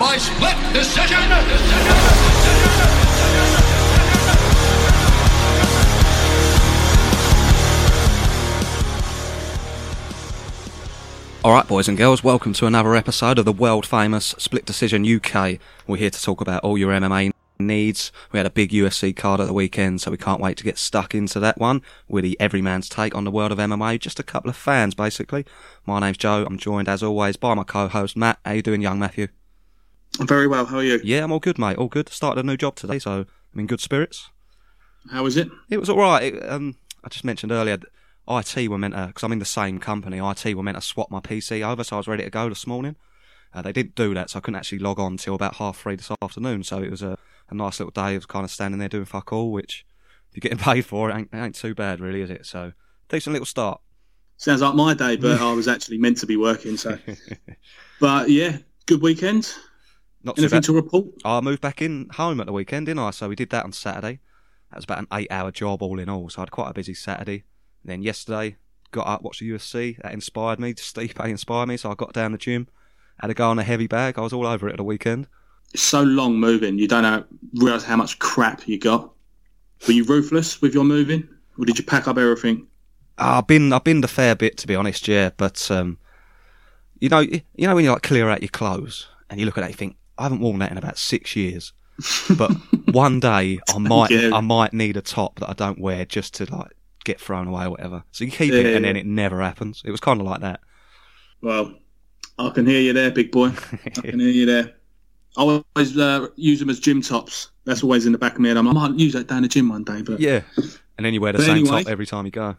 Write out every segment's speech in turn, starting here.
by split decision. All right, boys and girls, welcome to another episode of the world famous Split Decision UK. We're here to talk about all your MMA needs. We had a big UFC card at the weekend, so we can't wait to get stuck into that one with the everyman's take on the world of MMA. Just a couple of fans, basically. My name's Joe. I'm joined, as always, by my co-host Matt. How you doing, young Matthew? I'm very well. How are you? Yeah, I'm all good, mate. All good. Started a new job today, so I'm in good spirits. How was it? It was all right. It, um, I just mentioned earlier. IT were meant to, because I'm in the same company, IT were meant to swap my PC over, so I was ready to go this morning. Uh, they didn't do that, so I couldn't actually log on until about half three this afternoon. So it was a, a nice little day. Was kind of standing there doing fuck all, which if you're getting paid for, it ain't, it ain't too bad, really, is it? So decent little start. Sounds like my day, but I was actually meant to be working. So, but yeah, good weekend. Not Anything bad. to report? I moved back in home at the weekend, didn't I? So we did that on Saturday. That was about an eight-hour job all in all. So I had quite a busy Saturday. And then yesterday, got up, watched the UFC. That inspired me. Stipe inspired me, so I got down the gym. Had a go on a heavy bag. I was all over it at the weekend. It's so long moving. You don't know, realize how much crap you got. Were you ruthless with your moving, or did you pack up everything? I've been I've been the fair bit to be honest, yeah. But um, you know, you know when you like clear out your clothes and you look at it, you think I haven't worn that in about six years. But one day I might. I might need a top that I don't wear just to like get thrown away or whatever. So you keep Yeah, it and yeah. then it never happens. It was kind of like that. Well, I can hear you there, big boy. I can hear you there. I always uh, use them as gym tops. That's always in the back of my head. I'm, I might use that down the gym one day. But Yeah. And then you wear the But same anyway- top every time you go.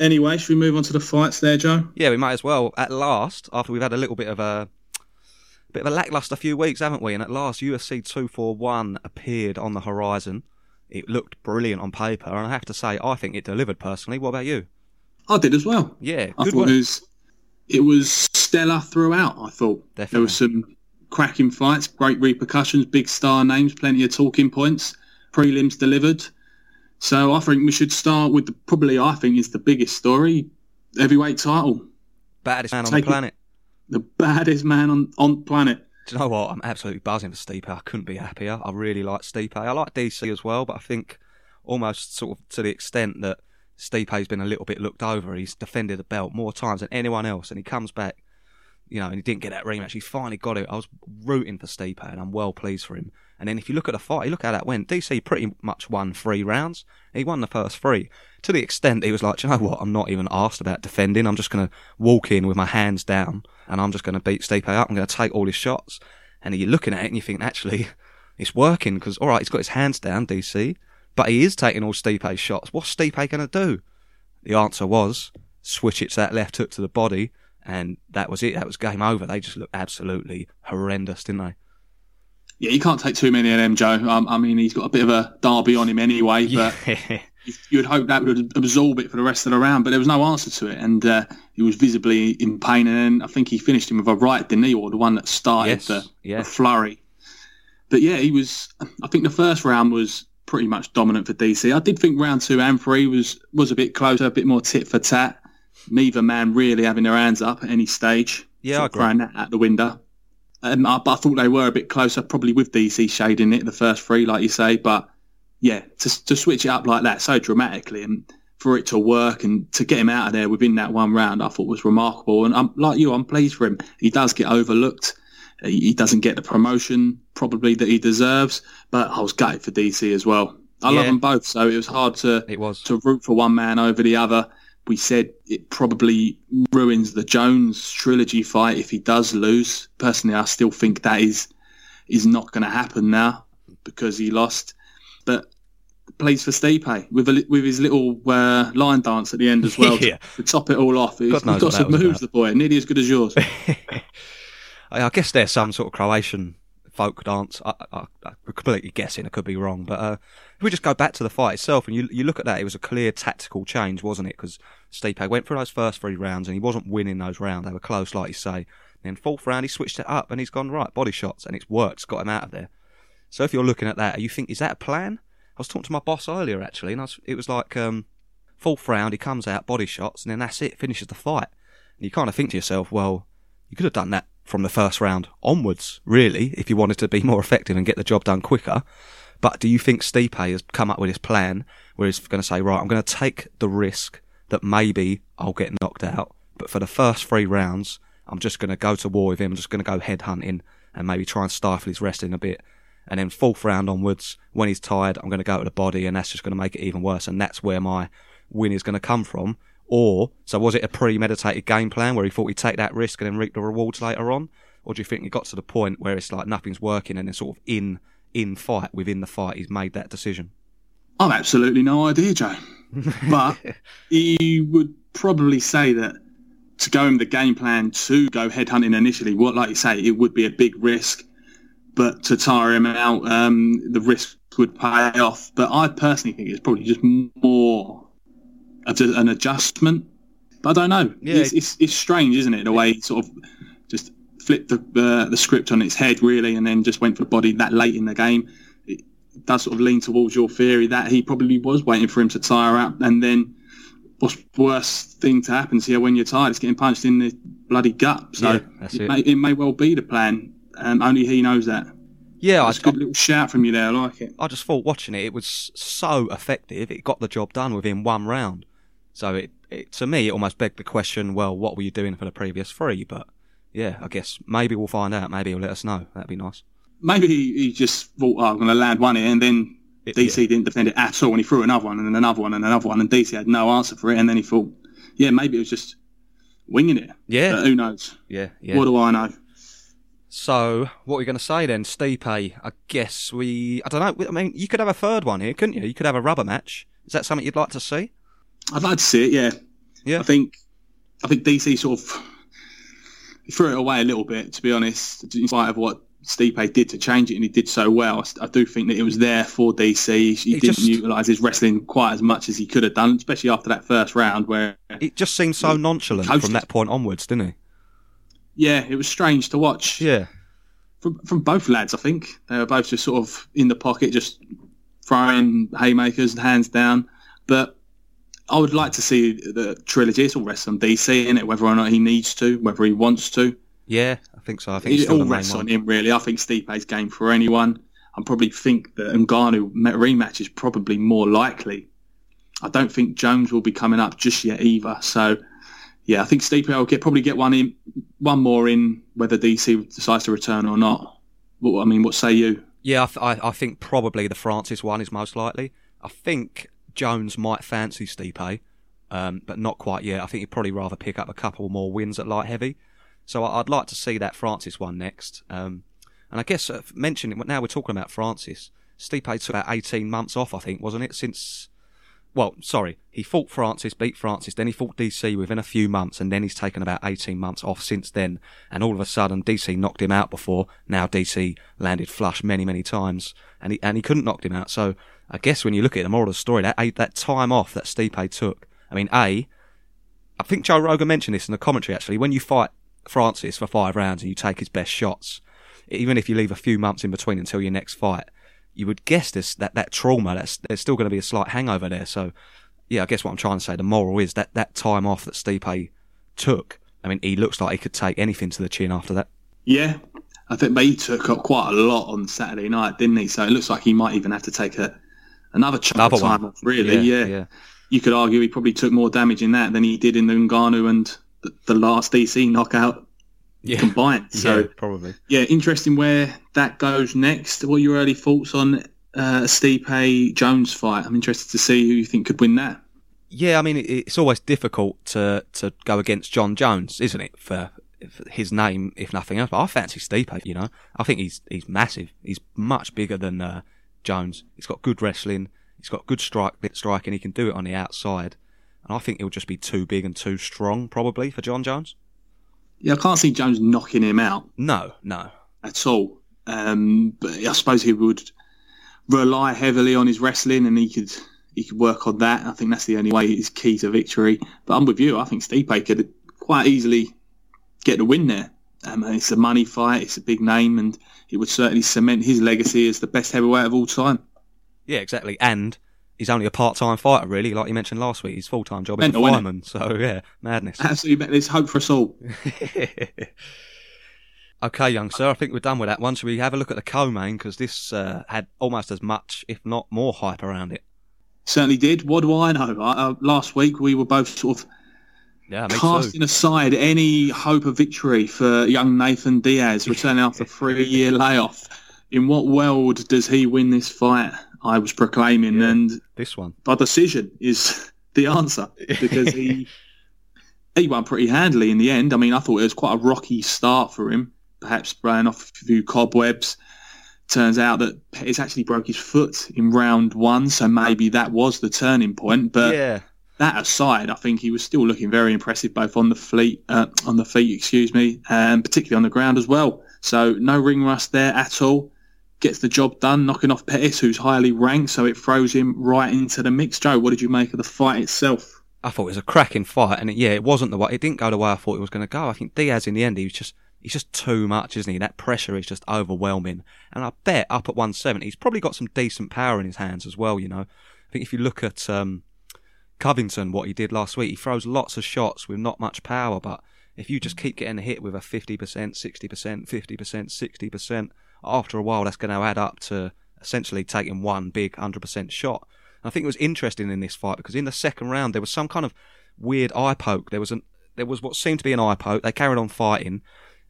anyway, should we move on to the fights there, Joe? Yeah, we might as well. At last, after we've had a little bit of a bit of a lackluster few weeks, haven't we? And at last, UFC two four one appeared on the horizon. It looked brilliant on paper, and I have to say, I think it delivered personally. What about you? I did as well. Yeah, I good thought work. it was it was stellar throughout. I thought there Definitely. was some cracking fights, great repercussions, big star names, plenty of talking points. Prelims delivered. So I think we should start with the, probably I think is the biggest story, heavyweight title, Baddest man on Take the it. The baddest man on on planet. Do you know what? I'm absolutely buzzing for Stipe. I couldn't be happier. I really like Stipe. I like DC as well, but I think almost sort of to the extent that Stipe's been a little bit looked over. He's defended the belt more times than anyone else, and he comes back, you know, and he didn't get that rematch. He's finally got it. I was rooting for Stipe, and I'm well pleased for him. And then if you look at the fight, look how that went. DC pretty much won three rounds. He won the first three to the extent he was like, you know what? I'm not even asked about defending. I'm just going to walk in with my hands down, and I'm just going to beat Stipe up. I'm going to take all his shots." And you're looking at it and you think, actually, it's working because all right, he's got his hands down, DC, but he is taking all Stipe's shots. What's Stipe going to do? The answer was switch it to that left hook to the body, and that was it. That was game over. They just looked absolutely horrendous, didn't they? Yeah, you can't take too many of them, Joe. Um, I mean, he's got a bit of a derby on him anyway, but you- you'd hope that would absorb it for the rest of the round, but there was no answer to it, and uh, he was visibly in pain. And then I think he finished him with a right, didn't he, or the one that started Yes, the, yeah. the flurry. But yeah, he was. I think the first round was pretty much dominant for DC. I did think round two and three was was a bit closer, a bit more tit for tat. Neither man really having their hands up at any stage. Yeah, I agree. throwing that out the window. Um, I, but I thought they were a bit closer, probably with DC shading it the first three, like you say. But yeah, to, to switch it up like that so dramatically and for it to work and to get him out of there within that one round, I thought was remarkable. And I'm like you, I'm pleased for him. He does get overlooked. He, he doesn't get the promotion probably that he deserves. But I was gutted for DC as well. I love them both, so it was hard to It was. to root for one man over the other. We said it probably ruins the Jones trilogy fight if he does lose. Personally, I still think that is is not going to happen now because he lost. But plays for Stipe with a, with his little uh, line dance at the end as well Yeah. to, to top it all off. He's, he's got some moves, about. the boy, nearly as good as yours. I I guess there's some sort of Croatian folk dance. I, I, I'm completely guessing. I could be wrong, but uh, if we just go back to the fight itself and you you look at that, it was a clear tactical change, wasn't it? Because Stipe went through those first three rounds and he wasn't winning those rounds. They were close, like you say. Then fourth round, he switched it up and he's gone right body shots and it's worked. It's got him out of there. So if you're looking at that, you think is that a plan? I was talking to my boss earlier actually, and was, it was like um, fourth round, he comes out body shots and then that's it, finishes the fight. And you kind of think to yourself, well, you could have done that from the first round onwards, really, if you wanted to be more effective and get the job done quicker. But do you think Stipe has come up with his plan where he's going to say, right, I'm going to take the risk that maybe I'll get knocked out, but for the first three rounds, I'm just going to go to war with him. I'm just going to go head hunting and maybe try and stifle his wrestling a bit. And then fourth round onwards, when he's tired, I'm going to go to the body, and that's just going to make it even worse. And that's where my win is going to come from. Or, so was it a premeditated game plan where he thought he'd take that risk and then reap the rewards later on? Or do you think he got to the point where it's like nothing's working and then sort of in in fight within the fight he's made that decision? I've absolutely no idea, Joe. But you would probably say that to go in the game plan to go headhunting initially, what like you say, it would be a big risk, but to tire him out, um, the risk would pay off. But I personally think it's probably just more an adjustment. But I don't know. Yeah. It's, it's, it's strange, isn't it? The way he sort of just flipped the uh, the script on its head, really, and then just went for the body that late in the game. It does sort of lean towards your theory that he probably was waiting for him to tire out, and then what's the worst thing to happen to you when you're tired? It's getting punched in the bloody gut. So Yeah, it, it. May, it may well be the plan. Um, only he knows that. Yeah, I, That's a good little shout from you there. I like it. I just thought watching it, it was so effective. It got the job done within one round. So it, it to me, it almost begged the question: Well, what were you doing for the previous three? But yeah, I guess maybe we'll find out. Maybe he'll let us know. That'd be nice. Maybe he, just thought, oh, I'm going to land one here, and then It- DC didn't defend it at all, and he threw another one, and then another one, and another one, and DC had no answer for it, and then he thought, yeah, maybe it was just winging it. Yeah, But who knows? yeah, yeah. What do I know? So what are we going to say then, Stipe? I guess we. I don't know. I mean, you could have a third one here, couldn't you? You could have a rubber match. Is that something you'd like to see? I'd like to see it. Yeah, Yeah. I think I think DC sort of threw it away a little bit, to be honest, in spite of what Stipe did to change it, and he did so well. I do think that it was there for DC. He, He didn't just- utilise his wrestling quite as much as he could have done, especially after that first round where, It just seemed so nonchalant Coasted. from that point onwards, didn't he? yeah, it was strange to watch. Yeah. From, from both lads, I think. They were both just sort of in the pocket, just throwing haymakers and hands down. But I would like to see the trilogy. It's all rests on DC, in it, whether or not he needs to, whether he wants to. Yeah, I think so. I think It all rests on him, really. I think Stipe's game for anyone. I probably think that Ngannou rematch is probably more likely. I don't think Jones will be coming up just yet either. So, yeah, I think Stipe will get probably get one in, one more in, whether DC decides to return or not. Well, I mean, what say you? Yeah, I, th- I, I think probably the Francis one is most likely. I think Jones might fancy Stipe, um, but not quite yet. I think he'd probably rather pick up a couple more wins at light heavy. So I'd like to see that Francis one next. Um, and I guess uh, mentioning now we're talking about Francis. Stipe took about eighteen months off, I think, wasn't it? Since well, sorry, he fought Francis, beat Francis, then he fought DC within a few months, and then he's taken about 18 months off since then. And all of a sudden, DC knocked him out before. Now DC landed flush many, many times, and he and he couldn't knock him out. So I guess when you look at the moral of the story, that that time off that Stipe took, I mean, a, I think Joe Rogan mentioned this in the commentary actually. When you fight Francis for five rounds and you take his best shots, even if you leave a few months in between until your next fight, you would guess this that that trauma that's there's still going to be a slight hangover there. So yeah, I guess what I'm trying to say, the moral is that that time off that Stipe took. I mean, he looks like he could take anything to the chin after that. Yeah, I think but he took up quite a lot on Saturday night, didn't he? So it looks like he might even have to take a another chunk Another of time one. off. Really, yeah. yeah. You could argue he probably took more damage in that than he did in the Ngannou and the, the last DC knockout Yeah. combined. So yeah, probably. yeah, interesting where that goes next. What are your early thoughts on uh, Stipe Jones fight? I'm interested to see who you think could win that. Yeah, I mean, it's always difficult to to go against Jon Jones, isn't it? For, his name, if nothing else. But I fancy Stipe. You know, I think he's he's massive. He's much bigger than uh, Jones. He's got good wrestling. He's got good strike striking. He can do it on the outside. And I think he'll just be too big and too strong, probably, for Jon Jones. Yeah, I can't see Jones knocking him out No, no. at all. Um, but I suppose he would rely heavily on his wrestling, and he could he could work on that. I think that's the only way is key to victory. But I'm with you. I think Stipe could quite easily get the win there. Um, it's a money fight. It's a big name, and it would certainly cement his legacy as the best heavyweight of all time. Yeah, exactly. And he's only a part-time fighter, really. Like you mentioned last week, his full-time job is a Mental, fireman. So yeah, madness. Absolutely, there's hope for us all. Okay, young sir, I think we're done with that one. Should we have a look at the co-main because this uh, had almost as much, if not more, hype around it. Certainly did. What do I know? Uh, last week we were both sort of Yeah, casting aside any hope of victory for young Nathan Diaz returning after a three-year layoff. In what world does he win this fight? I was proclaiming, Yeah. and This one. by decision is the answer because he he won pretty handily in the end. I mean, I thought it was quite a rocky start for him, perhaps spraying off a few cobwebs. Turns out that Pettis actually broke his foot in round one, so maybe that was the turning point. But yeah, that aside, I think he was still looking very impressive, both on the fleet, uh, on the feet, excuse me, and particularly on the ground as well. So no ring rust there at all. Gets the job done, knocking off Pettis, who's highly ranked, so it throws him right into the mix. Joe, what did you make of the fight itself? I thought it was a cracking fight, and it, yeah, it wasn't the way. It didn't go the way I thought it was going to go. I think Diaz in the end, he was just he's just too much, isn't he? That pressure is just overwhelming. And I bet up at 170, he's probably got some decent power in his hands as well. You know, I think if you look at um, Covington, what he did last week, he throws lots of shots with not much power, but if you just keep getting hit with a 50%, 60%, 50%, 60%, after a while that's going to add up to essentially taking one big 100% shot. And I think it was interesting in this fight because in the second round there was some kind of weird eye poke. There was an there was what seemed to be an eye poke. They carried on fighting,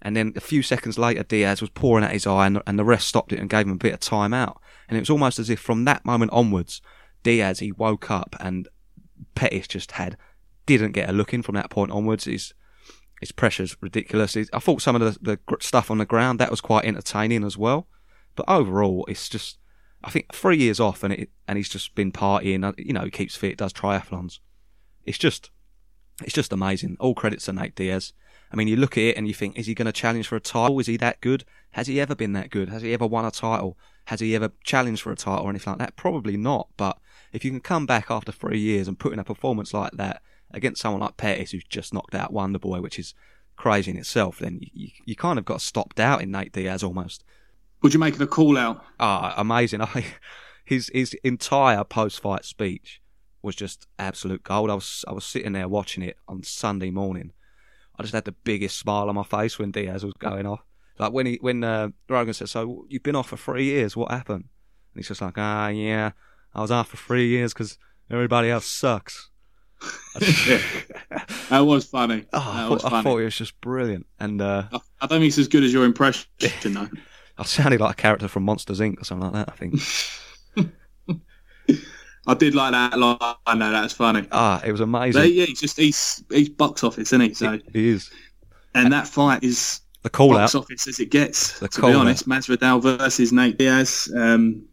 and then a few seconds later Diaz was pouring at his eye, and, and the ref stopped it and gave him a bit of time out. And it was almost as if from that moment onwards, Diaz he woke up and Pettis just had didn't get a look in from that point onwards. His his pressure's ridiculous. His- I thought some of the, the stuff on the ground that was quite entertaining as well. But overall, it's just I think three years off and it and he's just been partying. uh, You know, he keeps fit, does triathlons. It's just it's just amazing. All credits to Nate Diaz. I mean, you look at it and you think, is he going to challenge for a title? Is he that good? Has he ever been that good? Has he ever won a title? Has he ever challenged for a title or anything like that? Probably not. But if you can come back after three years and put in a performance like that against someone like Pettis, who's just knocked out Wonderboy, which is crazy in itself, then you, you, kind of got stopped out in Nate Diaz almost. Would you make the call out? Ah, amazing! I, his his entire post fight speech was just absolute gold. I was I was sitting there watching it on Sunday morning. I just had the biggest smile on my face when Diaz was going off. Like when he when uh, Rogan said, "So you've been off for three years? What happened?" And he's just like, "Ah, yeah, I was off for three years because everybody else sucks." That was funny. Oh, that I, was thought, I thought it was just brilliant, and uh, I, I don't think it's as good as your impression, though. I sounded like a character from Monsters Inc. or something like that. I think. I did like that line. I know that's funny. ah, it was amazing. But yeah, he's just he's he's box office, isn't he? So, he is and that fight is the call box out. office as it gets. The to be honest, Masvidal versus Nate Diaz. Um,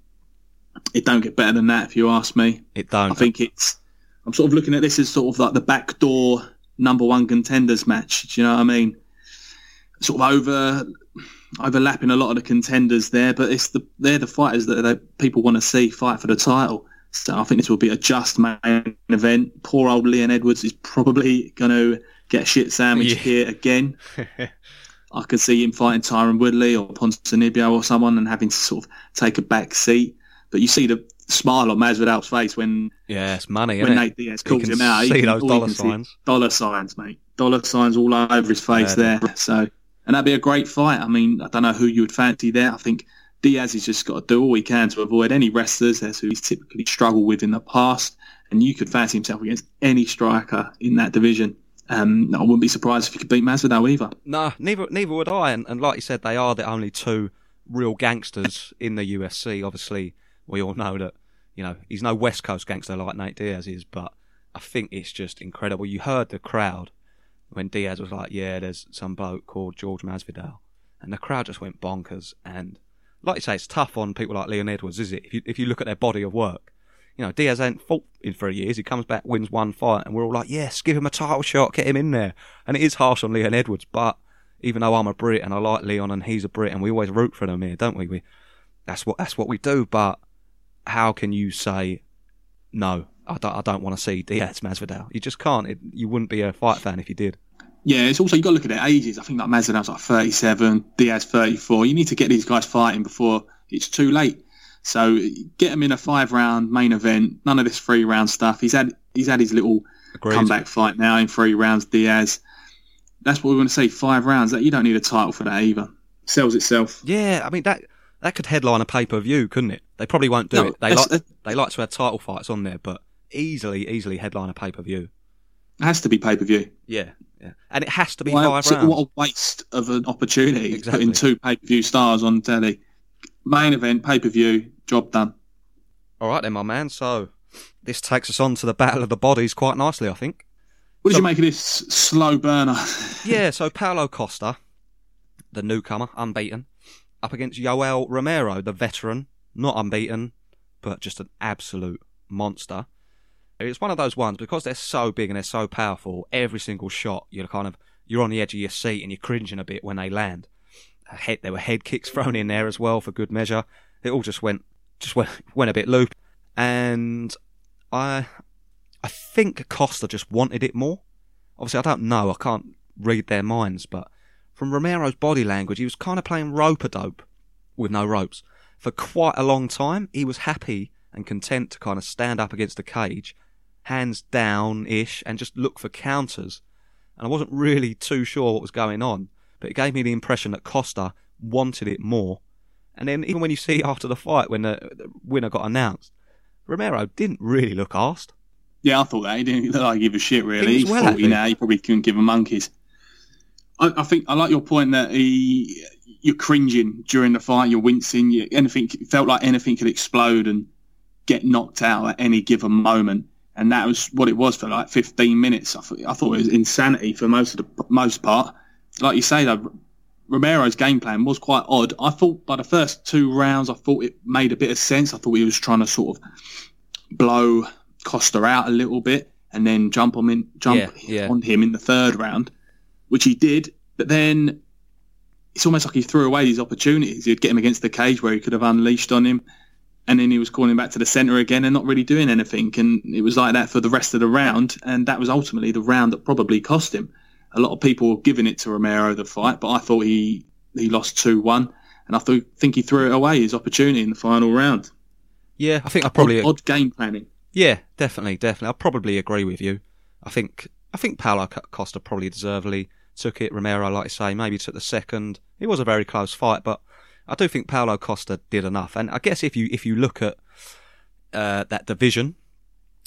it don't get better than that, if you ask me. It don't. I think it's. I'm sort of looking at this as sort of like the backdoor number one contenders match. Do you know what I mean? Sort of over overlapping a lot of the contenders there, but it's the they're the fighters that, that people want to see fight for the title. So I think this will be a just main event. Poor old Leon Edwards is probably going to get a shit sandwich Yeah. here again. I could see him fighting Tyron Woodley or Ponzinibbio or someone and having to sort of take a back seat. But you see the smile on Masvidal's face when yeah, it's money. when Nate Diaz calls him out. see can- those dollar signs. dollar signs, mate. Dollar signs all over his face Yeah. there. So, and that'd be a great fight. I mean, I don't know who you would fancy there. I think Diaz has just got to do all he can to avoid any wrestlers as who he's typically struggled with in the past. And you could fancy himself against any striker in that division. Um, I wouldn't be surprised if he could beat Masvidal either. No, neither neither would I. And, and like you said, they are the only two real gangsters in the UFC. Obviously, we all know that you know he's no West Coast gangster like Nate Diaz is, but I think it's just incredible. You heard the crowd when Diaz was like, "Yeah, there's some bloke called George Masvidal," and the crowd just went bonkers. And like you say, it's tough on people like Leon Edwards, is it? If you if you look at their body of work. You know, Diaz ain't fought in three years. He comes back, wins one fight, and we're all like, yes, give him a title shot, get him in there. And it is harsh on Leon Edwards, but even though I'm a Brit and I like Leon and he's a Brit and we always root for them here, don't we? We that's what that's what we do. But how can you say no? I don't, I don't want to see Diaz Masvidal. You just can't. It, you wouldn't be a fight fan if you did. Yeah, it's also you got to look at their ages. I think like Masvidal's like 37, Diaz 34. You need to get these guys fighting before it's too late. So get him in a five round main event. None of this three round stuff. He's had he's had his little Agreed. comeback fight now in three rounds. Diaz. That's what we want to say. Five rounds. That you don't need a title for that either. sells itself. Yeah, I mean that that could headline a pay per view, couldn't it? They probably won't do No, it. They like they like to have title fights on there, but easily, easily headline a pay per view. It has to be pay per view. Yeah, yeah, and it has to be Well, five so rounds. what a waste of an opportunity Exactly. putting two pay per view stars on telly. Main event, pay per view, job done. All right then, my man. So this takes us on to the battle of the bodies quite nicely, I think. What did So- you make of this slow burner? Yeah, so Paulo Costa, the newcomer, unbeaten, up against Yoel Romero, the veteran, not unbeaten, but just an absolute monster. It's one of those ones because they're so big and they're so powerful. Every single shot, you're kind of you're on the edge of your seat and you're cringing a bit when they land. Head, there were head kicks thrown in there as well for good measure. It all just went just went went a bit loop, and I I think Costa just wanted it more. Obviously, I don't know. I can't read their minds, but from Romero's body language, he was kind of playing rope a dope with no ropes for quite a long time. He was happy and content to kind of stand up against the cage, hands down ish, and just look for counters. And I wasn't really too sure what was going on, but it gave me the impression that Costa wanted it more. And then even when you see after the fight, when the, the winner got announced, Romero didn't really look arsed. Yeah, I thought that. He didn't look like he give a shit, really. He He's well 40 happy. now. He probably couldn't give a monkeys. I, I think I like your point that he, you're cringing during the fight, you're wincing, you, anything felt like anything could explode and get knocked out at any given moment. And that was what it was for like 15 minutes. I thought, I thought it was insanity for most of the most part. Like you say, though, Romero's game plan was quite odd. I thought by the first two rounds, I thought it made a bit of sense. I thought he was trying to sort of blow Costa out a little bit and then jump on him, jump Yeah, yeah. on him in the third round, which he did. But then it's almost like he threw away these opportunities. He'd get him against the cage where he could have unleashed on him, and then he was calling back to the centre again and not really doing anything. And it was like that for the rest of the round, and that was ultimately the round that probably cost him. A lot of people were giving it to Romero the fight, but I thought he he lost two one, and I th- think he threw it away his opportunity in the final round. Yeah, I think I probably odd, odd game planning. Yeah, definitely, definitely. I probably agree with you. I think I think Paulo Co- Costa probably deservedly took it. Romero, like I say, maybe took the second. It was a very close fight, but I do think Paulo Costa did enough. And I guess if you if you look at uh, that division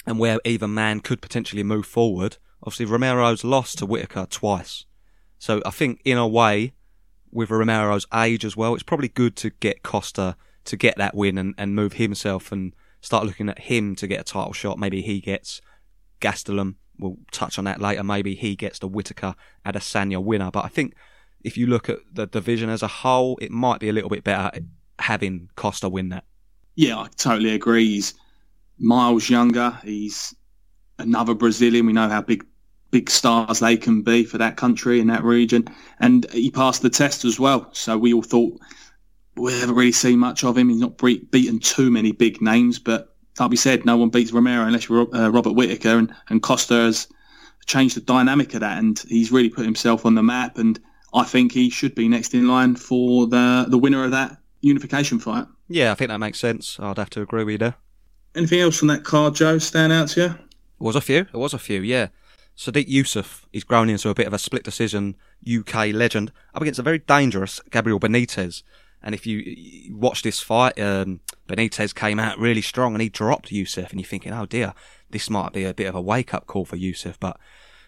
and where either man could potentially move forward, obviously Romero's lost to Whittaker twice. So I think in a way, with Romero's age as well, it's probably good to get Costa to get that win and, and move himself and start looking at him to get a title shot. Maybe he gets Gastelum. We'll touch on that later. Maybe he gets the Whittaker Adesanya winner. But I think if you look at the division as a whole, it might be a little bit better having Costa win that. Yeah, I totally agree. He's miles younger. He's another Brazilian. We know how big big stars they can be for that country and that region. And he passed the test as well. So we all thought we haven't really seen much of him. He's not beaten too many big names, but like we said, no one beats Romero unless you're uh, Robert Whittaker, and, and Costa has changed the dynamic of that, and he's really put himself on the map. And I think he should be next in line for the the winner of that unification fight. Yeah, I think that makes sense. I'd have to agree with you there. Anything else on that card, Joe, stand out to you? There was a few. There was a few, yeah. Sadiq Yusuff, he's grown into a bit of a split decision UK legend up against a very dangerous Gabriel Benitez. And if you, you watch this fight, um, Benitez came out really strong and he dropped Yusuff, and you're thinking, oh dear, this might be a bit of a wake up call for Yusuff, but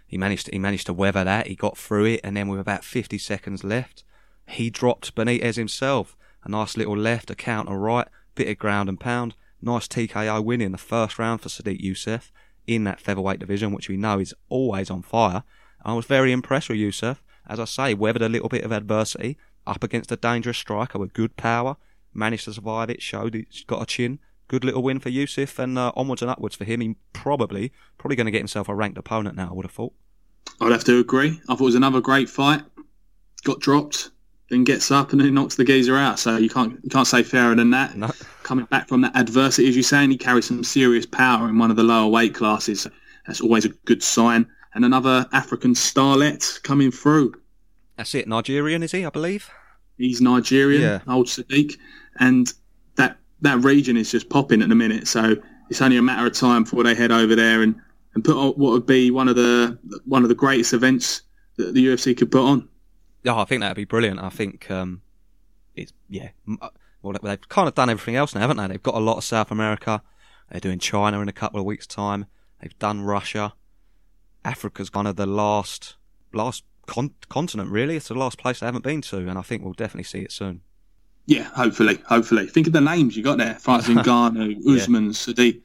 he managed to, he managed to weather that. He got through it, and then with about 50 seconds left, he dropped Benitez himself. A nice little left, a counter right, bit of ground and pound. Nice TKO win in the first round for Sadiq Yusuff in that featherweight division, which we know is always on fire. I was very impressed with Yusuff. As I say, weathered a little bit of adversity up against a dangerous striker with good power, managed to survive it, showed he's got a chin. Good little win for Yusuff, and uh, onwards and upwards for him. He probably probably going to get himself a ranked opponent now. I would have thought. I'd have to agree. I thought it was another great fight. Got dropped, then gets up and then knocks the geezer out. So you can't you can't say fairer than that. No. Coming back from that adversity, as you say, and he carries some serious power in one of the lower weight classes. That's always a good sign. And another African starlet coming through. That's it. Nigerian is he? I believe. He's Nigerian, Yeah. old Sadiq, and that that region is just popping at the minute. So it's only a matter of time before they head over there and, and put on what would be one of the one of the greatest events that the UFC could put on. Yeah, I think that'd be brilliant. I think um, it's yeah. Uh, well, they've kind of done everything else now, haven't they? They've got a lot of South America. They're doing China in a couple of weeks' time. They've done Russia. Africa's kind of the last last con- continent, really. It's the last place they haven't been to, and I think we'll definitely see it soon. Yeah, hopefully, hopefully. Think of the names you got there: Francis Ngannou, Usman, yeah. Sadiq.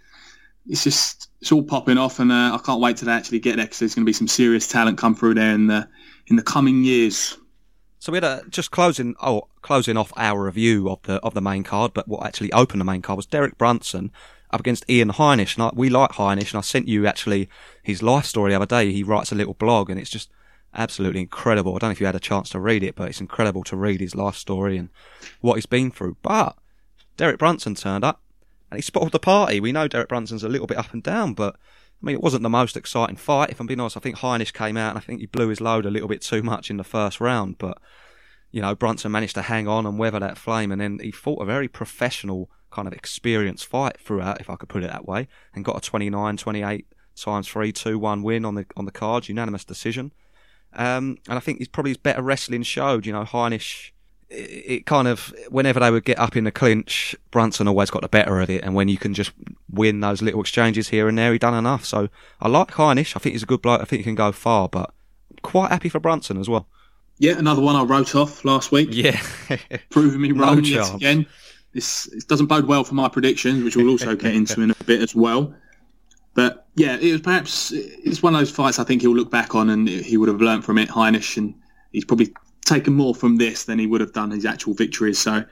It's just it's all popping off, and uh, I can't wait to actually get there because there's going to be some serious talent come through there in the in the coming years. So we had a, just closing oh closing off our review of the of the main card, but what actually opened the main card was Derek Brunson up against Ian Heinisch. And I, we like Heinisch, and I sent you actually his life story the other day. He writes a little blog, and it's just absolutely incredible. I don't know if you had a chance to read it, but it's incredible to read his life story and what he's been through. But Derek Brunson turned up, and he spoiled the party. We know Derek Brunson's a little bit up and down, but I mean, it wasn't the most exciting fight. If I'm being honest, I think Heinisch came out and I think he blew his load a little bit too much in the first round. But, you know, Brunson managed to hang on and weather that flame. And then he fought a very professional, kind of experienced fight throughout, if I could put it that way, and got a 29 28 times 3 2 1 win on the on the cards, unanimous decision. Um, and I think he's probably his better wrestling showed. You know, Heinisch it kind of whenever they would get up in the clinch, Brunson always got the better of it, and when you can just win those little exchanges here and there, he done enough. So I like Heinisch. I think he's a good bloke. I think he can go far, but quite happy for Brunson as well. Yeah, another one I wrote off last week. Yeah, proving me wrong no yet again. This it doesn't bode well for my predictions, which we'll also get into in a bit as well. But yeah, it was perhaps it's one of those fights I think he'll look back on and he would have learned from it, Heinisch, and he's probably taken more from this than he would have done his actual victories. So,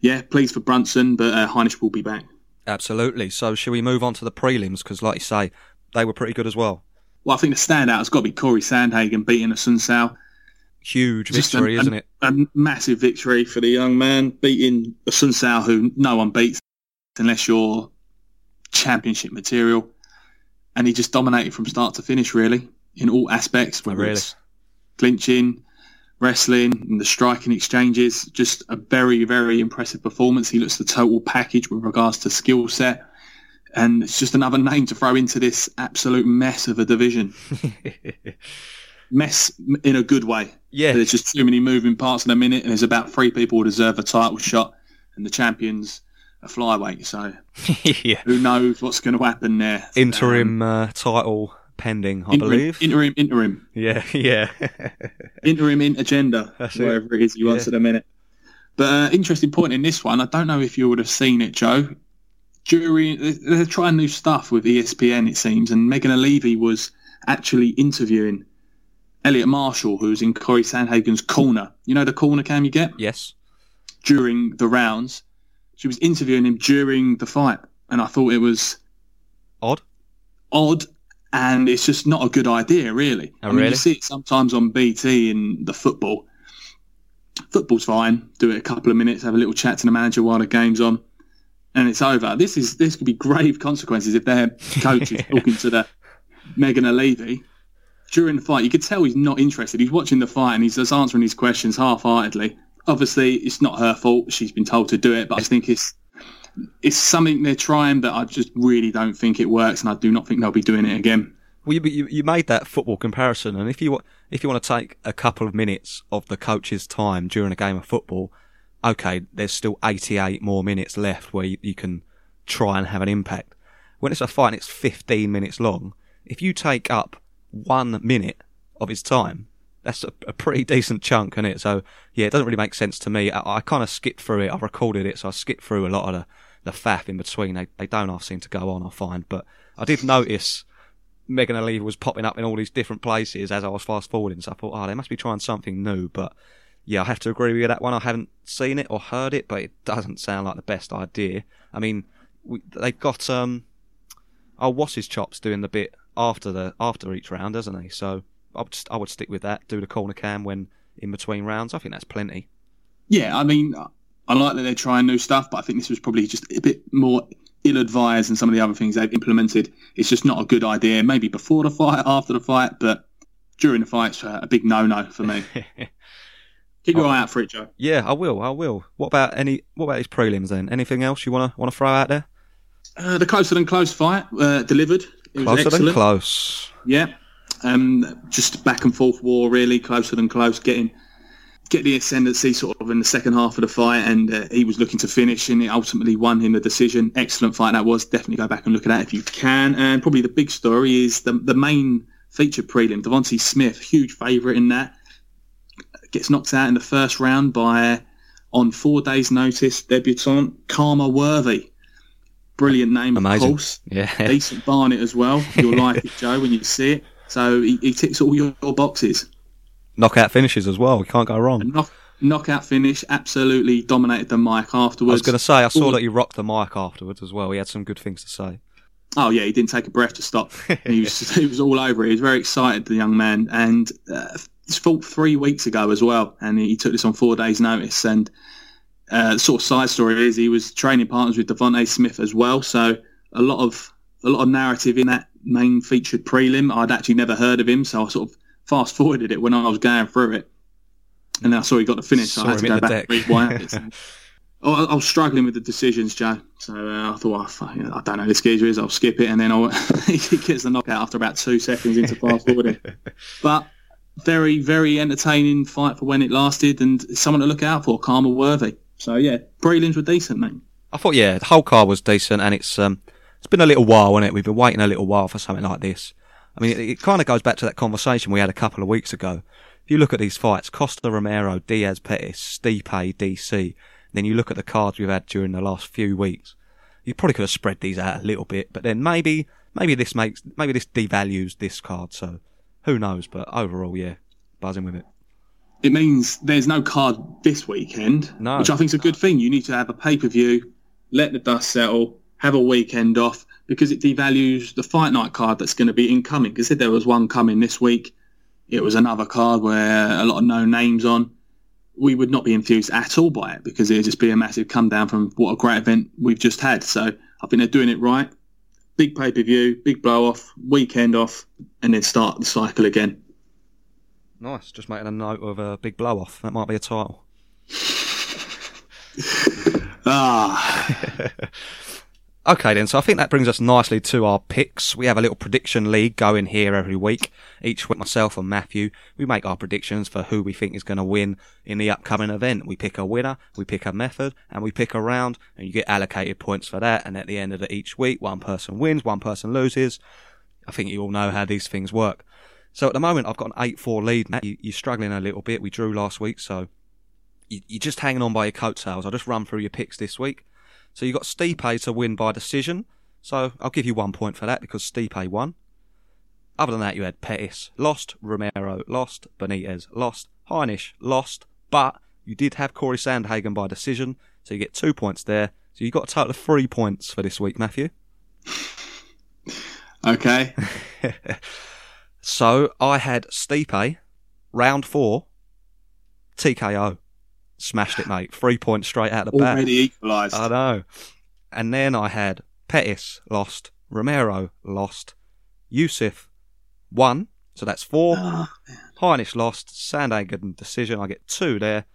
yeah, pleased for Brunson, but uh, Heinisch will be back. Absolutely. So, shall we move on to the prelims? Because, like you say, they were pretty good as well. Well, I think the standout has got to be Corey Sandhagen beating Assunção. Huge victory, is isn't it? A massive victory for the young man, beating Assunção, who no one beats unless you're championship material. And he just dominated from start to finish, really, in all aspects, whether oh, really? it's clinching, wrestling and the striking exchanges. Just a very, very impressive performance. He looks the total package with regards to skill set. And it's just another name to throw into this absolute mess of a division. mess in a good way. Yeah. There's just too many moving parts in a minute, and there's about three people who deserve a title shot, and the champions a flyweight. So yeah. who knows what's going to happen there? Interim um, uh, title pending, I interim, believe. Interim, interim. Yeah, yeah. interim in agenda, That's whatever it, it is you yeah. answered a minute. But uh, interesting point in this one. I don't know if you would have seen it, Joe. During they're trying new stuff with ESPN, it seems, and Megan Olivi was actually interviewing Elliot Marshall, who's in Corey Sandhagen's corner. You know the corner cam you get? Yes. During the rounds, she was interviewing him during the fight, and I thought it was odd. Odd and it's just not a good idea, really. Oh, I mean, really? you see it sometimes on BT in the football. Football's fine. Do it a couple of minutes, have a little chat to the manager while the game's on, and it's over. This is this could be grave consequences if their coach is talking to the Megan Olivi during the fight. You could tell he's not interested. He's watching the fight and he's just answering his questions half-heartedly. Obviously, it's not her fault. She's been told to do it, but I think it's it's something they're trying, but I just really don't think it works, and I do not think they'll be doing it again. Well, you, you made that football comparison, and if you if you want to take a couple of minutes of the coach's time during a game of football, okay, there's still 88 more minutes left where you, you can try and have an impact. When it's a fight, it's 15 minutes long. If you take up one minute of his time, that's a, a, pretty decent chunk, isn't it? So yeah, it doesn't really make sense to me. I, I kind of skipped through it. I recorded it, so I skipped through a lot of the the faff in between. They they don't half seem to go on. I find, but I did notice Megan Olivi was popping up in all these different places as I was fast forwarding. So I thought, oh, they must be trying something new. But yeah, I have to agree with you that one. I haven't seen it or heard it, but it doesn't sound like the best idea. I mean, we, they've got um, oh, what's his chops doing the bit after the after each round, doesn't he? So I would I would stick with that. Do the corner cam when in between rounds. I think that's plenty. Yeah, I mean, I like that they're trying new stuff, but I think this was probably just a bit more ill-advised than some of the other things they've implemented. It's just not a good idea. Maybe before the fight, after the fight, but during the fight, it's a big no-no for me. Keep your oh, eye out for it, Joe. Yeah, I will. I will. What about any? What about his prelims then? Anything else you want to want to throw out there? Uh, the closer than close fight uh, delivered. It closer than close. Yeah, um, just back and forth war, really closer than close, getting get the ascendancy sort of in the second half of the fight, and uh, he was looking to finish, and it ultimately won him the decision. Excellent fight that was. Definitely go back and look at that if you can. And probably the big story is the the main feature prelim. Devonte Smith, huge favourite in that, gets knocked out in the first round by on four days' notice debutant Khama Worthy. Brilliant name, Amazing. of course. Yeah. Decent barnet as well. You'll like it, Joe, when you see it. So he, he ticks all your, your boxes. Knockout finishes as well. You can't go wrong. Knock, knockout finish, absolutely dominated the mic afterwards. I was going to say, I saw All- that he rocked the mic afterwards as well. He had some good things to say. Oh yeah, he didn't take a breath to stop. he was he was all over it. He was very excited, the young man, and uh, he's fought three weeks ago as well, and he took this on four days' notice. And uh, sort of side story is he was training partners with Devonte Smith as well, so a lot of a lot of narrative in that main featured prelim. I'd actually never heard of him, so I sort of fast forwarded it when I was going through it, and then I saw he got the finish, so I had to go back and deck. read why. Oh, I I was struggling with the decisions, Joe. So uh, I thought, oh, I don't know who this geezer is. I'll skip it, and then I'll, he gets the knockout after about two seconds into fast forwarding. but very, very entertaining fight for when it lasted, and someone to look out for, Khama Worthy. So yeah, prelims were decent, mate. I thought, yeah, the whole card was decent, and it's um, it's been a little while, hasn't it? We've been waiting a little while for something like this. I mean, it, it kind of goes back to that conversation we had a couple of weeks ago. If you look at these fights, Costa Romero, Diaz Pettis, Stipe, DC, then you look at the cards we've had during the last few weeks. You probably could have spread these out a little bit, but then maybe maybe this makes maybe this devalues this card. So who knows? But overall, yeah, buzzing with it. It means there's no card this weekend, No. which I think is a good thing. You need to have a pay per view, let the dust settle, have a weekend off, because it devalues the fight night card that's going to be incoming. Because if there was one coming this week, it was another card where a lot of no names on. We would not be enthused at all by it because it would just be a massive come down from what a great event we've just had. So I think they're doing it right. Big pay per view, big blow off, weekend off, and then start the cycle again. Nice. Just making a note of a big blow off. That might be a title. Ah, Okay, then. So I think that brings us nicely to our picks. We have a little prediction league going here every week. Each week, myself and Matthew, we make our predictions for who we think is going to win in the upcoming event. We pick a winner, we pick a method, and we pick a round, and you get allocated points for that. And at the end of the, each week, one person wins, one person loses. I think you all know how these things work. So at the moment, I've got an 8 4 lead. Matt, you, you're struggling a little bit. We drew last week, so you, you're just hanging on by your coattails. I'll just run through your picks this week. So you got Stipe to win by decision. So I'll give you one point for that because Stipe won. Other than that, you had Pettis lost, Romero lost, Benitez lost, Heinisch lost, but you did have Corey Sandhagen by decision, so you get two points there. So you got a total of three points for this week, Matthew. okay. So I had Stipe, round four, TKO. Smashed it, mate. Three points straight out of the bat. Already equalised. I know. And then I had Pettis lost, Romero lost, Yusuff won, so that's four. Ah, Heinisch lost, Sandhagen decision. I get two there,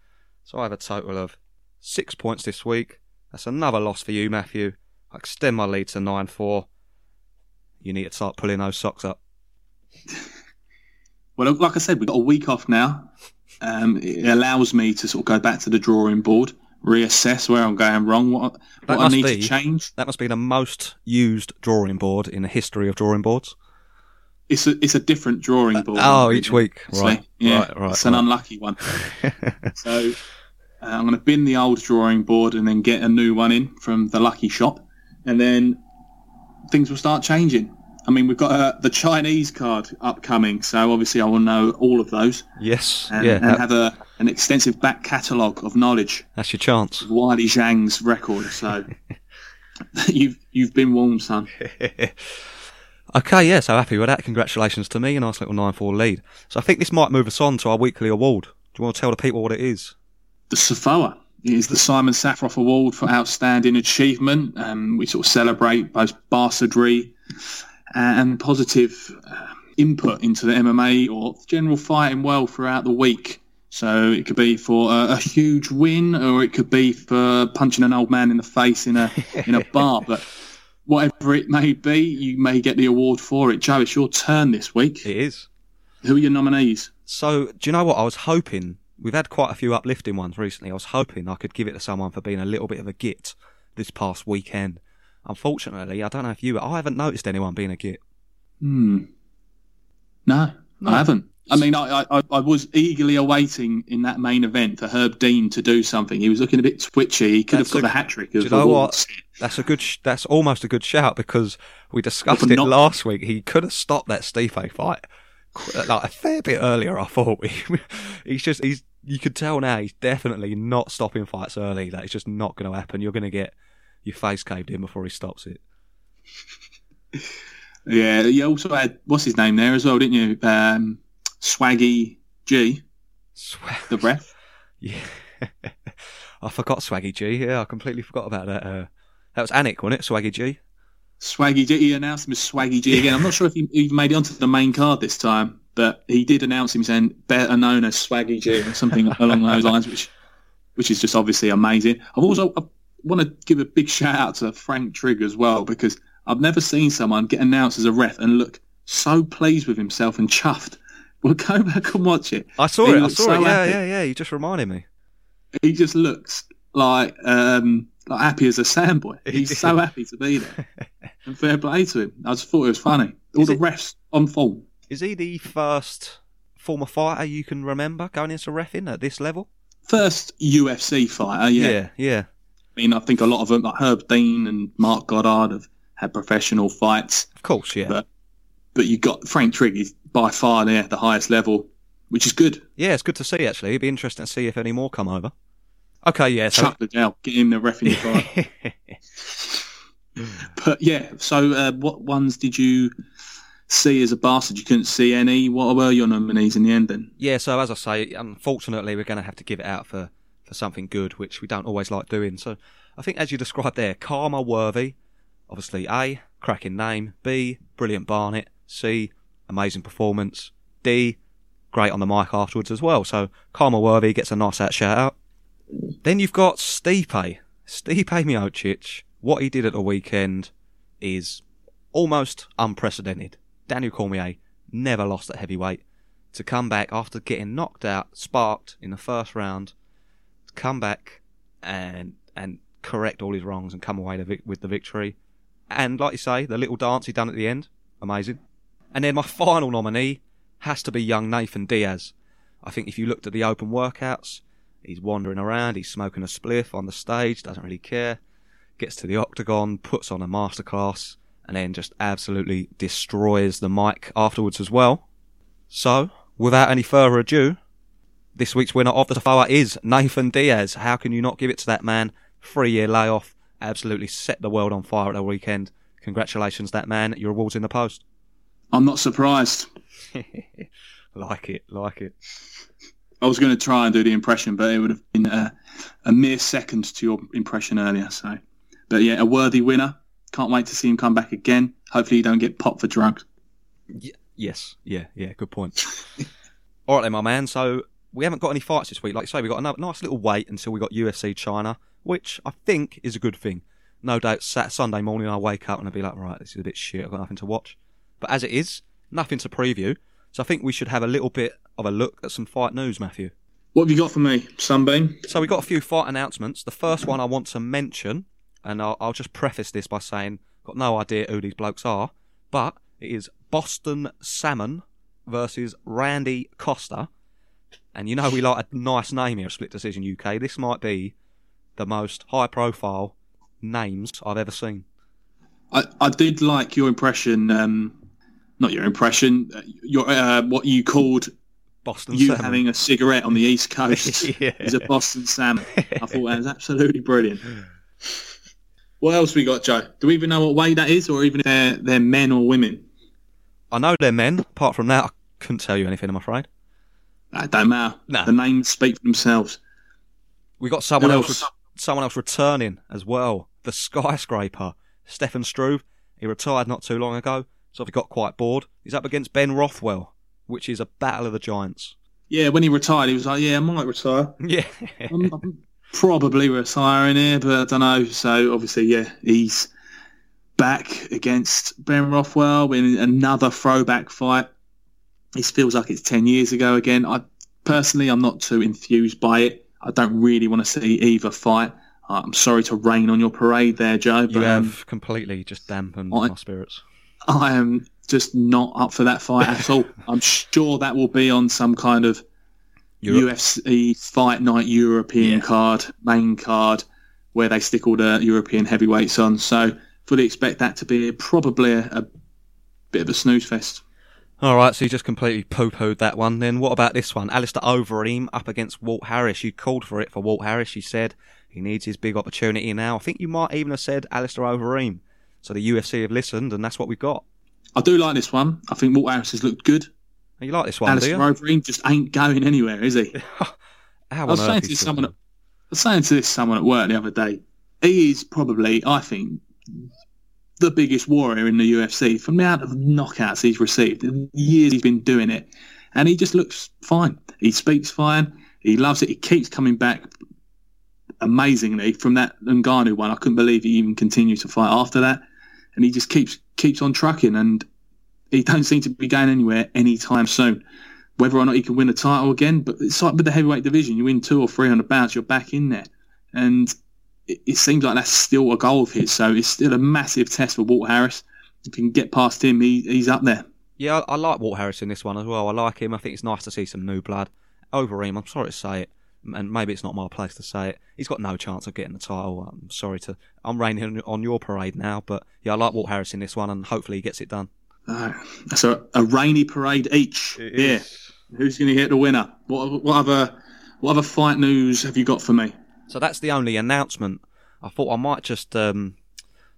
so I have a total of six points this week. That's another loss for you, Matthew. I extend my lead to nine four. You need to start pulling those socks up. Well, like I said, we've got a week off now. Um, it allows me to sort of go back to the drawing board, reassess where I'm going wrong, what, what I need be- to change. That must be the most used drawing board in the history of drawing boards. It's a it's a different drawing board. Oh, each week. So, Right. yeah, Right, right, it's an right. unlucky one. So uh, I'm going to bin the old drawing board and then get a new one in from the lucky shop, and then things will start changing. I mean, we've got uh, the Chinese card upcoming, so obviously I will know all of those yes. and, yeah. and that- have a an extensive back catalogue of knowledge. that's your chance. Weili Zhang's record. So you've you've been warned, son. Okay, yeah, so happy with that. Congratulations to me, a nice little 9 4 lead. So I think this might move us on to our weekly award. Do you want to tell the people what it is? The SAFOA is the Simon Saffroff Award for Outstanding Achievement. Um, we sort of celebrate both bastardry and positive uh, input into the MMA or general fighting well throughout the week. So it could be for a, a huge win, or it could be for punching an old man in the face in a in a bar. But whatever it may be, you may get the award for it. Joe, it's your turn this week. It is. Who are your nominees? So, do you know what? I was hoping we've had quite a few uplifting ones recently. I was hoping I could give it to someone for being a little bit of a git this past weekend. Unfortunately, I don't know if you, I haven't noticed anyone being a git. Hmm. No, No. I haven't. I mean, I, I, I was eagerly awaiting in that main event for Herb Dean to do something. He was looking a bit twitchy. He could That's have got a- the hat trick. Do you know what? That's a good. Sh- that's almost a good shout because we discussed it not- last week. He could have stopped that Stipe fight like a fair bit earlier. I thought he's just he's. You could tell now he's definitely not stopping fights early. That is just not going to happen. You're going to get your face caved in before he stops it. Yeah, you also had what's his name there as well, didn't you? Um, Swaggy G, Swear. the breath. Yeah, I forgot Swaggy G. Yeah, I completely forgot about that. Uh, that was Anik, wasn't it? Swaggy G. Swaggy G. He announced him as Swaggy G again. I'm not sure if he, he made it onto the main card this time, but he did announce him saying better known as Swaggy G or something along those lines, which which is just obviously amazing. I've also I want to give a big shout out to Frank Trigg as well because I've never seen someone get announced as a ref and look so pleased with himself and chuffed. Well, go back and watch it. I saw He it. I saw so it. Yeah, happy. yeah, yeah. You just reminded me. He just looks like um, like happy as a sandboy. He's so happy to be there. and fair play to him. I just thought it was funny. All Is the it- refs on form. Is he the first former fighter you can remember going into refing at this level? First UFC fighter, yeah. yeah. yeah. I mean, I think a lot of them, like Herb Dean and Marc Goddard, have had professional fights. Of course, yeah. But- But you got Frank Trigg is by far there the highest level, which is good. yeah, it's good to see, actually. It'd be interesting to see if any more come over. Okay, yeah. So, Chuck the jail, get him the ref in. But yeah, so uh, what ones did you see as a bastard? You couldn't see any. What were your nominees in the end then? yeah, so as I say, unfortunately, we're going to have to give it out for, for something good, which we don't always like doing. So I think, as you described there, Khama Worthy, obviously A, cracking name. B, brilliant Barnett. C, amazing performance. D, great on the mic afterwards as well. So Khama Worthy gets a nice out shout out. Then you've got Stipe. Stipe Miocic. What he did at the weekend is almost unprecedented. Daniel Cormier never lost at heavyweight. To come back after getting knocked out, sparked in the first round, come back and and correct all his wrongs and come away the with the victory. And like you say, the little dance he done at the end, amazing. And then my final nominee has to be young Nathan Diaz. I think if you looked at the open workouts, he's wandering around, he's smoking a spliff on the stage, doesn't really care, gets to the octagon, puts on a masterclass, and then just absolutely destroys the mic afterwards as well. So, without any further ado, this week's winner of the FOA is Nathan Diaz. How can you not give it to that man? Three year layoff, absolutely set the world on fire at the weekend. Congratulations, that man. Your award's in the post. I'm not surprised. like it, like it. I was going to try and do the impression, but it would have been a, a mere second to your impression earlier. So, but yeah, a worthy winner. Can't wait to see him come back again. Hopefully, you don't get popped for drugs. Y- yes, yeah, yeah, good point. All right then, my man. So we haven't got any fights this week. Like I say, we got a nice little wait until we got UFC China, which I think is a good thing. No doubt, Sat Sunday morning I wake up and I'll be like, right, this is a bit shit. I've got nothing to watch. But as it is, nothing to preview. So I think we should have a little bit of a look at some fight news, Matthew. What have you got for me, Sunbeam? So we got a few fight announcements. The first one I want to mention, and I'll, I'll just preface this by saying, got no idea who these blokes are, but it is Boston Salmon versus Randy Costa. And you know we like a nice name here, at Split Decision UK. This might be the most high-profile names I've ever seen. I, I did like your impression. Um, not your impression. uh, Your uh, what you called Boston you Salmon. having a cigarette on the East Coast Yeah. is a Boston salmon. I thought that was absolutely brilliant. What else we got, Joe? Do we even know what way that is, or even if they're, they're men or women? I know they're men. Apart from that, I couldn't tell you anything, I'm afraid. That don't matter. No. The names speak for themselves. We got someone else, else? someone else returning as well. The skyscraper, Stefan Struve. He retired not too long ago, so he got quite bored. He's up against Ben Rothwell, which is a battle of the giants. Yeah, when he retired, he was like, "Yeah, I might retire. Yeah, I'm, I'm probably retiring here, but I don't know." So obviously, yeah, he's back against Ben Rothwell in another throwback fight. It feels like it's ten years ago again. I personally, I'm not too enthused by it. I don't really want to see either fight. Uh, I'm sorry to rain on your parade there, Joe. But, you have um, completely just dampened I, my spirits. I am just not up for that fight at all. I'm sure that will be on some kind of Europe. UFC Fight Night European yeah. card, main card, where they stick all the European heavyweights on. So fully expect that to be probably a, a bit of a snooze fest. All right, so you just completely poo-pooed that one. Then what about this one? Alistair Overeem up against Walt Harris. You called for it for Walt Harris. You said he needs his big opportunity now. I think you might even have said Alistair Overeem. So the UFC have listened, and that's what we've got. I do like this one. I think Walt Harris has looked good. Oh, you like this one, Alistair do you? Overeem just ain't going anywhere, is he? I was saying to someone, I was saying to this someone at work the other day. He is probably, I think, the biggest warrior in the UFC from the amount of knockouts he's received. The years he's been doing it, and he just looks fine. He speaks fine. He loves it. He keeps coming back amazingly from that Ngannou one. I couldn't believe he even continued to fight after that, and he just keeps keeps on trucking. And he don't seem to be going anywhere anytime soon. Whether or not he can win a title again, but it's like with the heavyweight division, you win two or three hundred bouts, you're back in there, and it, it, seems like that's still a goal of his. So it's still a massive test for Walt Harris. If you can get past him, he, he's up there. Yeah, I, I, like Walt Harris in this one as well. I like him. I think it's nice to see some new blood. Overeem, I'm sorry to say it, and maybe it's not my place to say it. He's got no chance of getting the title. I'm sorry to. I'm raining on your parade now, but yeah, I like Walt Harris in this one, and hopefully he gets it done. Uh, so a rainy parade each. yeah. Who's going to hit the winner? What, what other what other fight news have you got for me? So that's the only announcement. I thought I might just um,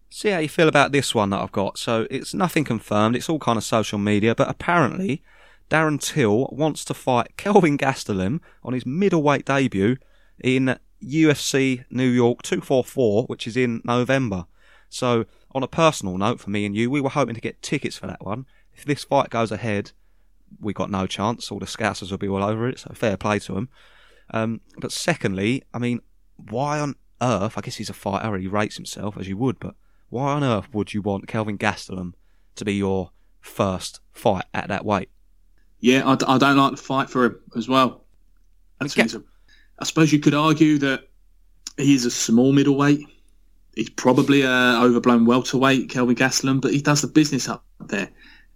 see how you feel about this one that I've got. So it's nothing confirmed. It's all kind of social media, but apparently Darren Till wants to fight Kelvin Gastelum on his middleweight debut in UFC New York 244, which is in November. So on a personal note for me and you, we were hoping to get tickets for that one. If this fight goes ahead, we got no chance. All the scousers will be all over it, so fair play to them. Um, but secondly, I mean, why on earth, I guess he's a fighter, he rates himself as you would, but why on earth would you want Kelvin Gastelum to be your first fight at that weight? Yeah, I, I don't like the fight for him as well. Get... A, I suppose you could argue that he's a small middleweight. He's probably a overblown welterweight, Kelvin Gastelum, but he does the business up there.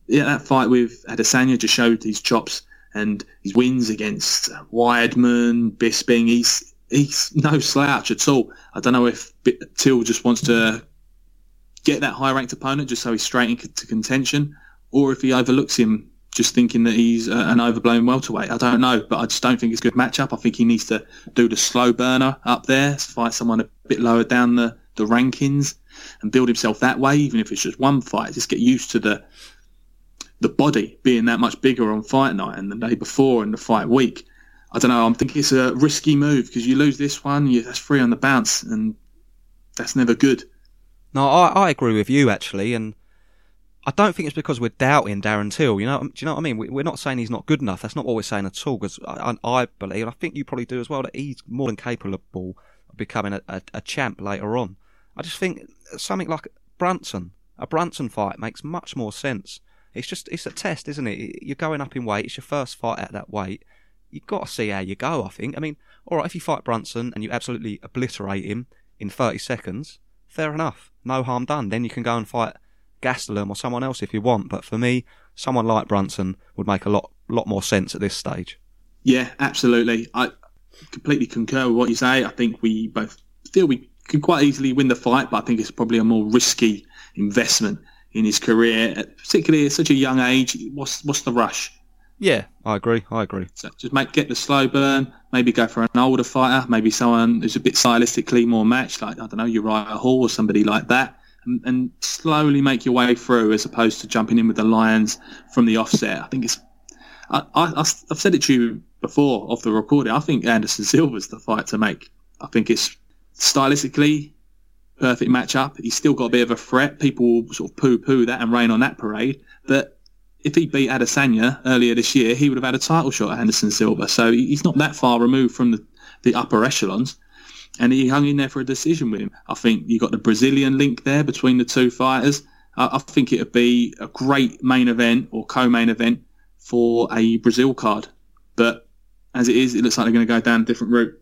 Yeah, that fight with Adesanya just showed his chops and his wins against uh, Weidman, Bisping. He's he's no slouch at all. I don't know if Till just wants to get that high ranked opponent just so he's straight into contention, or if he overlooks him just thinking that he's uh, an overblown welterweight. I don't know, but I just don't think it's a good matchup. I think he needs to do the slow burner up there, fight someone a bit lower down the, the rankings, and build himself that way. Even if it's just one fight, just get used to the the body being that much bigger on fight night and the day before and the fight week. I don't know. I'm thinking it's a risky move because you lose this one, you, that's free on the bounce, and that's never good. No, I, I agree with you actually, and I don't think it's because we're doubting Darren Till. You know, do you know what I mean? We, are not saying he's not good enough. That's not what we're saying at all. Because I, I, believe, and I think you probably do as well, that he's more than capable of becoming a, a, a champ later on. I just think something like Brunson, a Brunson fight makes much more sense. It's just it's a test, isn't it? You're going up in weight. It's your first fight at that weight you've got to see how you go, I think. I mean, all right, if you fight Brunson and you absolutely obliterate him in 30 seconds, fair enough. No harm done. Then you can go and fight Gastelum or someone else if you want. But for me, someone like Brunson would make a lot, lot more sense at this stage. Yeah, absolutely. I completely concur with what you say. I think we both feel we can quite easily win the fight, but I think it's probably a more risky investment in his career, particularly at such a young age. What's what's the rush? Yeah, I agree. I agree. So just make get the slow burn. Maybe go for an older fighter. Maybe someone who's a bit stylistically more matched, like I don't know Uriah Hall or somebody like that, and, and slowly make your way through, as opposed to jumping in with the lions from the offset. I think it's. I, I, I've said it to you before off the recording. I think Anderson Silva's the fight to make. I think it's stylistically perfect matchup. He's still got a bit of a threat. People will sort of poo-poo that and rain on that parade, but if he beat Adesanya earlier this year, he would have had a title shot at Anderson Silva. So he's not that far removed from the, the upper echelons. And he hung in there for a decision with him. I think you got the Brazilian link there between the two fighters. I, I think it would be a great main event or co-main event for a Brazil card. But as it is, it looks like they're going to go down a different route.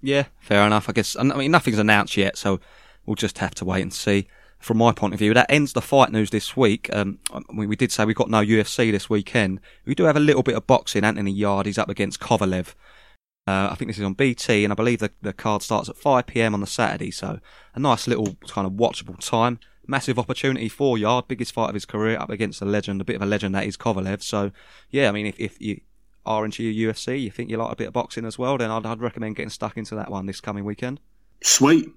Yeah, fair enough. I guess. I mean, nothing's announced yet, so we'll just have to wait and see. From my point of view, that ends the fight news this week. Um, we, we did say we've got no UFC this weekend. We do have a little bit of boxing. Anthony Yarde is up against Kovalev. Uh, I think this is on BT, and I believe the, the card starts at 5 pm on the Saturday, so a nice little kind of watchable time. Massive opportunity for Yarde, biggest fight of his career, up against a legend, a bit of a legend that is Kovalev. So, yeah, I mean, if, if you are into your UFC, you think you like a bit of boxing as well, then I'd, I'd recommend getting stuck into that one this coming weekend. Sweet.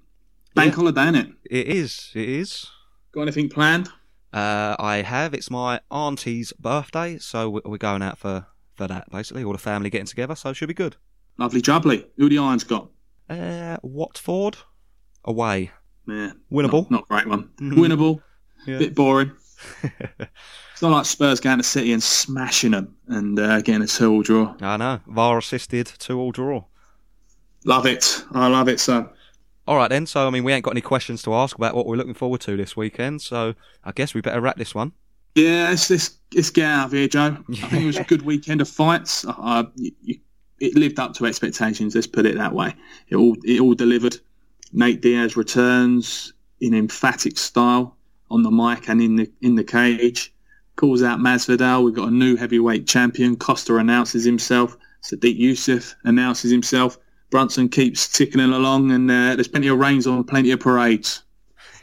Bank yeah. holiday, isn't it? It is. It is. Got anything planned? Uh, I have. It's my auntie's birthday, so we're going out for, for that, basically. All the family getting together, so it should be good. Lovely jubbly. Who the Irons got? Uh, Watford. Away. Yeah. Winnable. Not, not great one. Mm-hmm. Winnable. Yeah. Bit boring. it's not like Spurs going to City and smashing them and uh, getting a two-all draw. I know. VAR assisted two-all draw. Love it. I love it, son. All right then. So I mean, we ain't got any questions to ask about what we're looking forward to this weekend. So I guess we better wrap this one. Yeah, it's this. Let's get out of here, Joe. Yeah. I think it was a good weekend of fights. Uh, you, it lived up to expectations. Let's put it that way. It all it all delivered. Nate Diaz returns in emphatic style on the mic and in the in the cage. Calls out Masvidal. We've got a new heavyweight champion. Costa announces himself. Sodiq Yusuff announces himself. Brunson keeps ticking along, and uh, there's plenty of rains on plenty of parades.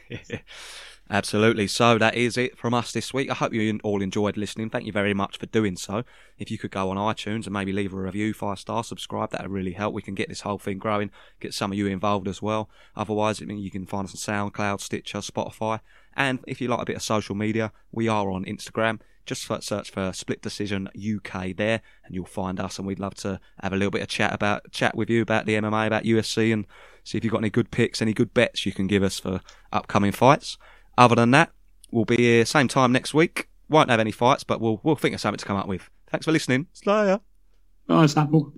Absolutely. So that is it from us this week. I hope you all enjoyed listening. Thank you very much for doing so. If you could go on iTunes and maybe leave a review, five star, subscribe, that would really help. We can get this whole thing growing, get some of you involved as well. Otherwise, I mean, you can find us on SoundCloud, Stitcher, Spotify. And if you like a bit of social media, we are on Instagram. Just search for Split Decision UK there, and you'll find us. And we'd love to have a little bit of chat about chat with you about the MMA, about UFC, and see if you've got any good picks, any good bets you can give us for upcoming fights. Other than that, we'll be here same time next week. Won't have any fights, but we'll we'll think of something to come up with. Thanks for listening. Slayer. Bye, Apple.